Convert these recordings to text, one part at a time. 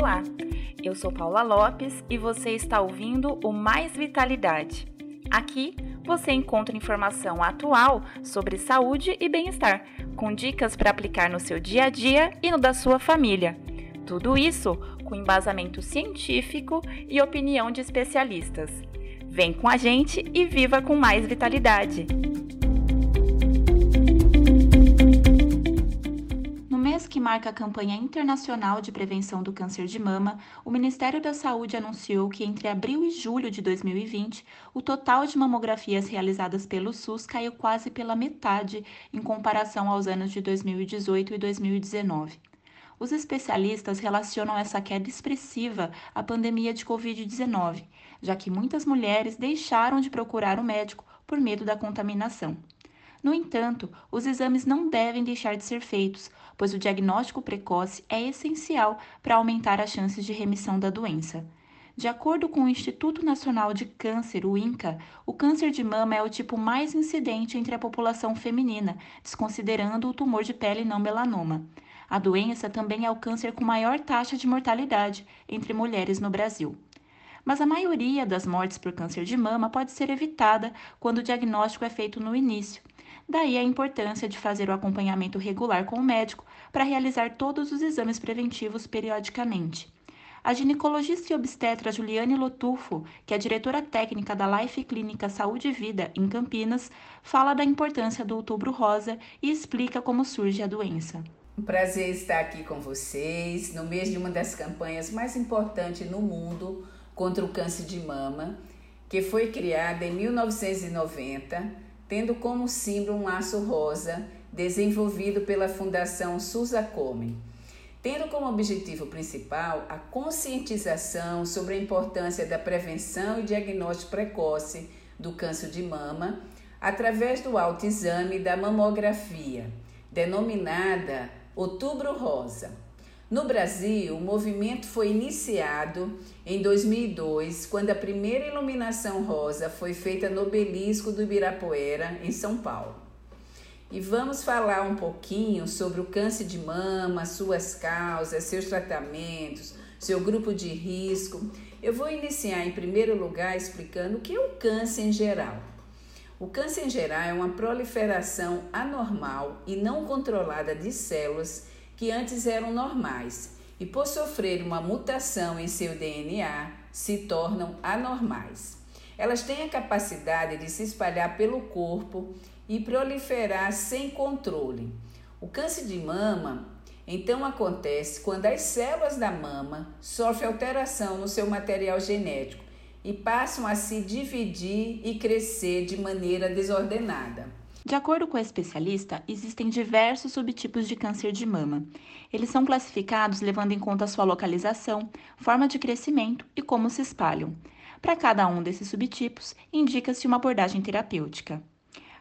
Olá, eu sou Paula Lopes e você está ouvindo o Mais Vitalidade. Aqui você encontra informação atual sobre saúde e bem-estar, com dicas para aplicar no seu dia a dia e no da sua família. Tudo isso com embasamento científico e opinião de especialistas. Vem com a gente e viva com mais vitalidade! Marca a campanha internacional de prevenção do câncer de mama, o Ministério da Saúde anunciou que entre abril e julho de 2020, o total de mamografias realizadas pelo SUS caiu quase pela metade em comparação aos anos de 2018 e 2019. Os especialistas relacionam essa queda expressiva à pandemia de Covid-19, já que muitas mulheres deixaram de procurar o médico por medo da contaminação. No entanto, os exames não devem deixar de ser feitos, pois o diagnóstico precoce é essencial para aumentar as chances de remissão da doença. De acordo com o Instituto Nacional de Câncer, o INCA, o câncer de mama é o tipo mais incidente entre a população feminina, desconsiderando o tumor de pele não melanoma. A doença também é o câncer com maior taxa de mortalidade entre mulheres no Brasil mas a maioria das mortes por câncer de mama pode ser evitada quando o diagnóstico é feito no início. Daí a importância de fazer o acompanhamento regular com o médico para realizar todos os exames preventivos periodicamente. A ginecologista e obstetra Juliane Lotufo, que é diretora técnica da Life Clínica Saúde e Vida em Campinas, fala da importância do Outubro Rosa e explica como surge a doença. Um prazer estar aqui com vocês no mês de uma das campanhas mais importantes no mundo contra o câncer de mama, que foi criada em 1990, tendo como símbolo um laço rosa desenvolvido pela Fundação Susa Come, tendo como objetivo principal a conscientização sobre a importância da prevenção e diagnóstico precoce do câncer de mama através do autoexame da mamografia, denominada Outubro Rosa. No Brasil, o movimento foi iniciado em 2002, quando a primeira iluminação rosa foi feita no obelisco do Ibirapuera, em São Paulo. E vamos falar um pouquinho sobre o câncer de mama, suas causas, seus tratamentos, seu grupo de risco. Eu vou iniciar em primeiro lugar explicando o que é o câncer em geral. O câncer em geral é uma proliferação anormal e não controlada de células que antes eram normais e, por sofrer uma mutação em seu DNA, se tornam anormais. Elas têm a capacidade de se espalhar pelo corpo e proliferar sem controle. O câncer de mama então acontece quando as células da mama sofrem alteração no seu material genético e passam a se dividir e crescer de maneira desordenada. De acordo com a especialista, existem diversos subtipos de câncer de mama. Eles são classificados levando em conta sua localização, forma de crescimento e como se espalham. Para cada um desses subtipos, indica-se uma abordagem terapêutica.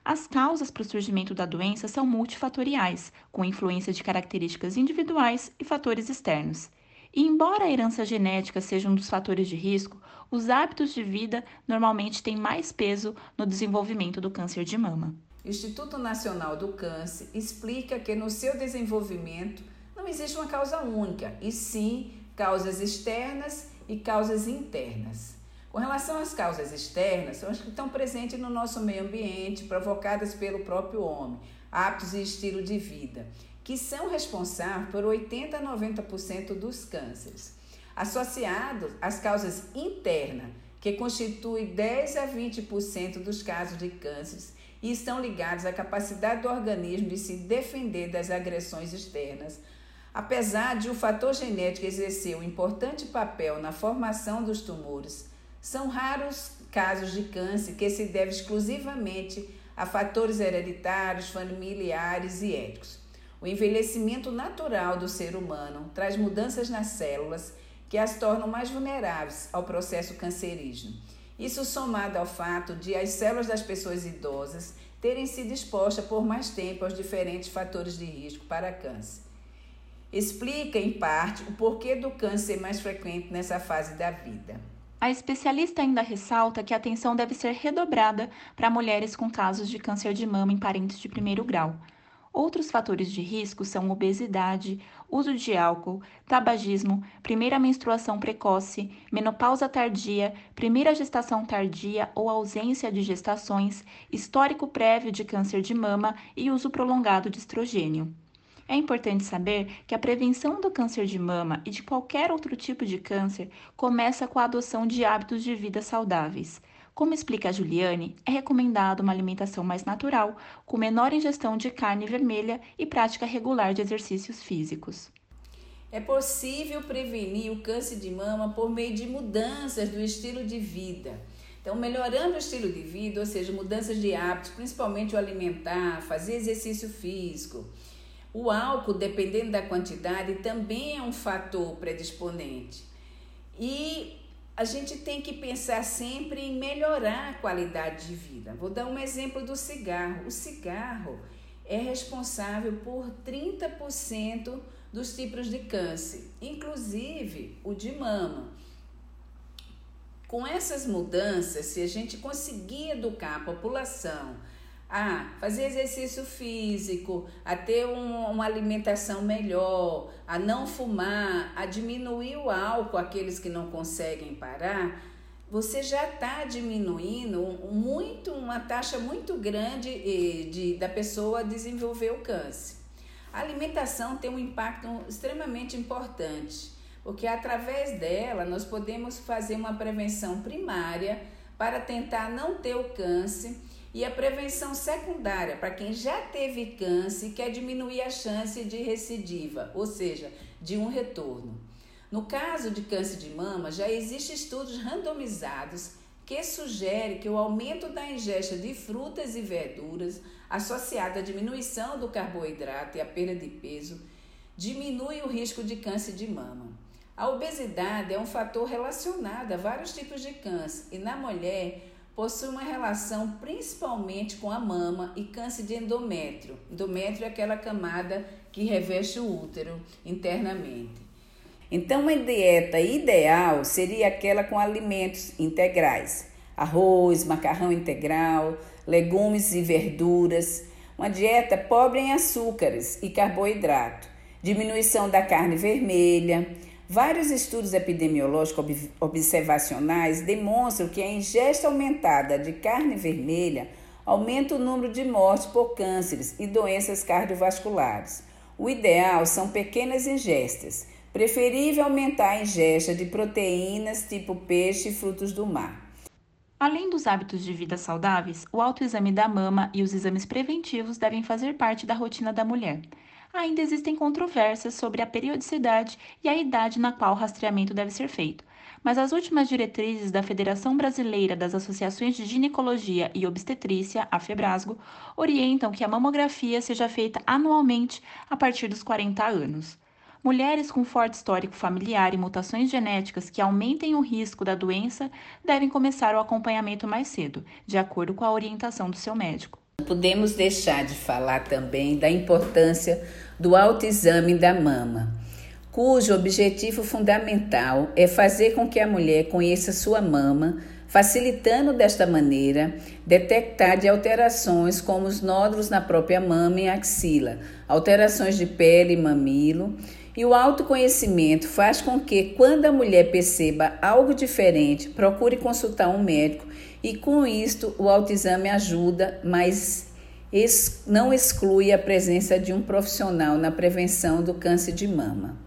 As causas para o surgimento da doença são multifatoriais, com influência de características individuais e fatores externos. E embora a herança genética seja um dos fatores de risco, os hábitos de vida normalmente têm mais peso no desenvolvimento do câncer de mama. Instituto Nacional do Câncer explica que no seu desenvolvimento não existe uma causa única, e sim causas externas e causas internas. Com relação às causas externas, são as que estão presentes no nosso meio ambiente, provocadas pelo próprio homem, hábitos e estilo de vida, que são responsáveis por 80 a 90% dos cânceres. Associados às causas internas, que constituem 10 a 20% dos casos de cânceres e estão ligados à capacidade do organismo de se defender das agressões externas. Apesar de o fator genético exercer um importante papel na formação dos tumores, são raros casos de câncer que se devem exclusivamente a fatores hereditários, familiares e éticos. O envelhecimento natural do ser humano traz mudanças nas células que as tornam mais vulneráveis ao processo cancerígeno. Isso somado ao fato de as células das pessoas idosas terem sido expostas por mais tempo aos diferentes fatores de risco para câncer. Explica, em parte, o porquê do câncer ser mais frequente nessa fase da vida. A especialista ainda ressalta que a atenção deve ser redobrada para mulheres com casos de câncer de mama em parentes de primeiro grau. Outros fatores de risco são obesidade, uso de álcool, tabagismo, primeira menstruação precoce, menopausa tardia, primeira gestação tardia ou ausência de gestações, histórico prévio de câncer de mama e uso prolongado de estrogênio. É importante saber que a prevenção do câncer de mama e de qualquer outro tipo de câncer começa com a adoção de hábitos de vida saudáveis. Como explica a Juliane, é recomendado uma alimentação mais natural, com menor ingestão de carne vermelha e prática regular de exercícios físicos. É possível prevenir o câncer de mama por meio de mudanças do estilo de vida. Então, melhorando o estilo de vida, ou seja, mudanças de hábitos, principalmente o alimentar, fazer exercício físico. O álcool, dependendo da quantidade, também é um fator predisponente. E a gente tem que pensar sempre em melhorar a qualidade de vida. Vou dar um exemplo do cigarro. O cigarro é responsável por 30% dos tipos de câncer, inclusive o de mama. Com essas mudanças, se a gente conseguir educar a população a fazer exercício físico, a ter um, uma alimentação melhor, a não fumar, a diminuir o álcool, aqueles que não conseguem parar, você já está diminuindo muito uma taxa muito grande de, de, da pessoa desenvolver o câncer. A alimentação tem um impacto extremamente importante, porque através dela nós podemos fazer uma prevenção primária para tentar não ter o câncer e a prevenção secundária para quem já teve câncer quer diminuir a chance de recidiva, ou seja, de um retorno. No caso de câncer de mama, já existem estudos randomizados que sugerem que o aumento da ingesta de frutas e verduras, associado à diminuição do carboidrato e à perda de peso, diminui o risco de câncer de mama. A obesidade é um fator relacionado a vários tipos de câncer e na mulher possui uma relação principalmente com a mama e câncer de endométrio. Endométrio é aquela camada que reveste o útero internamente. Então, uma dieta ideal seria aquela com alimentos integrais: arroz, macarrão integral, legumes e verduras. Uma dieta pobre em açúcares e carboidrato, diminuição da carne vermelha, Vários estudos epidemiológicos observacionais demonstram que a ingesta aumentada de carne vermelha aumenta o número de mortes por cânceres e doenças cardiovasculares. O ideal são pequenas ingestas, preferível aumentar a ingesta de proteínas tipo peixe e frutos do mar. Além dos hábitos de vida saudáveis, o autoexame da mama e os exames preventivos devem fazer parte da rotina da mulher ainda existem controvérsias sobre a periodicidade e a idade na qual o rastreamento deve ser feito. Mas as últimas diretrizes da Federação Brasileira das Associações de Ginecologia e Obstetrícia, a FEBRASGO, orientam que a mamografia seja feita anualmente a partir dos 40 anos. Mulheres com forte histórico familiar e mutações genéticas que aumentem o risco da doença devem começar o acompanhamento mais cedo, de acordo com a orientação do seu médico. Podemos deixar de falar também da importância do autoexame da mama, cujo objetivo fundamental é fazer com que a mulher conheça sua mama, facilitando desta maneira detectar de alterações como os nódulos na própria mama e axila, alterações de pele e mamilo. E o autoconhecimento faz com que, quando a mulher perceba algo diferente, procure consultar um médico e com isto o autoexame ajuda, mas não exclui a presença de um profissional na prevenção do câncer de mama.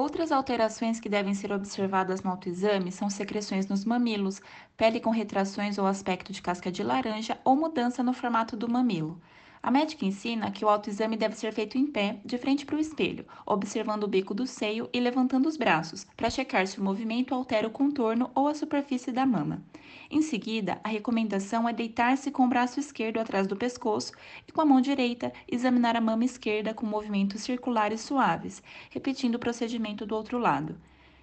Outras alterações que devem ser observadas no autoexame são secreções nos mamilos, pele com retrações ou aspecto de casca de laranja ou mudança no formato do mamilo. A médica ensina que o autoexame deve ser feito em pé, de frente para o espelho, observando o bico do seio e levantando os braços, para checar se o movimento altera o contorno ou a superfície da mama. Em seguida, a recomendação é deitar-se com o braço esquerdo atrás do pescoço e com a mão direita examinar a mama esquerda com movimentos circulares suaves, repetindo o procedimento do outro lado.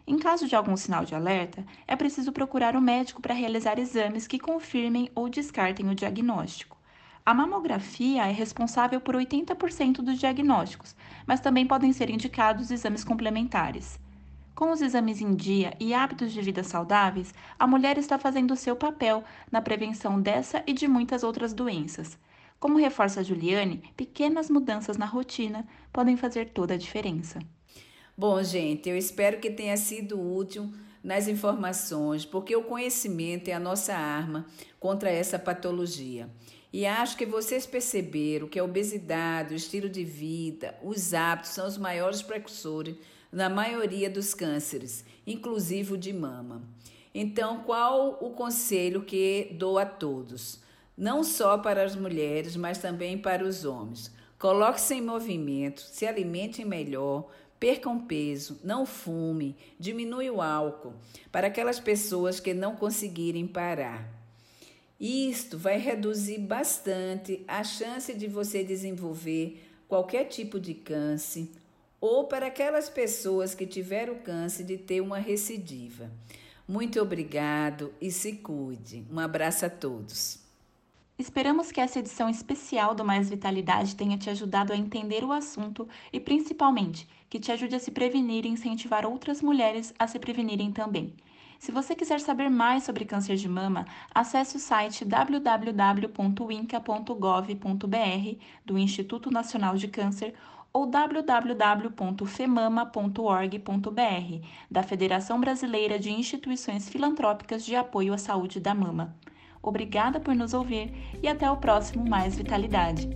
Em caso de algum sinal de alerta, é preciso procurar o médico para realizar exames que confirmem ou descartem o diagnóstico. A mamografia é responsável por 80% dos diagnósticos, mas também podem ser indicados exames complementares. Com os exames em dia e hábitos de vida saudáveis, a mulher está fazendo o seu papel na prevenção dessa e de muitas outras doenças. Como reforça a Juliane, pequenas mudanças na rotina podem fazer toda a diferença. Bom, gente, eu espero que tenha sido útil nas informações, porque o conhecimento é a nossa arma contra essa patologia. E acho que vocês perceberam que a obesidade, o estilo de vida, os hábitos são os maiores precursores na maioria dos cânceres, inclusive o de mama. Então, qual o conselho que dou a todos? Não só para as mulheres, mas também para os homens. Coloque-se em movimento, se alimentem melhor, percam peso, não fume, diminui o álcool para aquelas pessoas que não conseguirem parar. Isto vai reduzir bastante a chance de você desenvolver qualquer tipo de câncer ou para aquelas pessoas que tiveram câncer de ter uma recidiva. Muito obrigado e se cuide. Um abraço a todos. Esperamos que essa edição especial do Mais Vitalidade tenha te ajudado a entender o assunto e, principalmente, que te ajude a se prevenir e incentivar outras mulheres a se prevenirem também. Se você quiser saber mais sobre câncer de mama, acesse o site www.inca.gov.br do Instituto Nacional de Câncer ou www.femama.org.br da Federação Brasileira de Instituições Filantrópicas de Apoio à Saúde da Mama. Obrigada por nos ouvir e até o próximo Mais Vitalidade.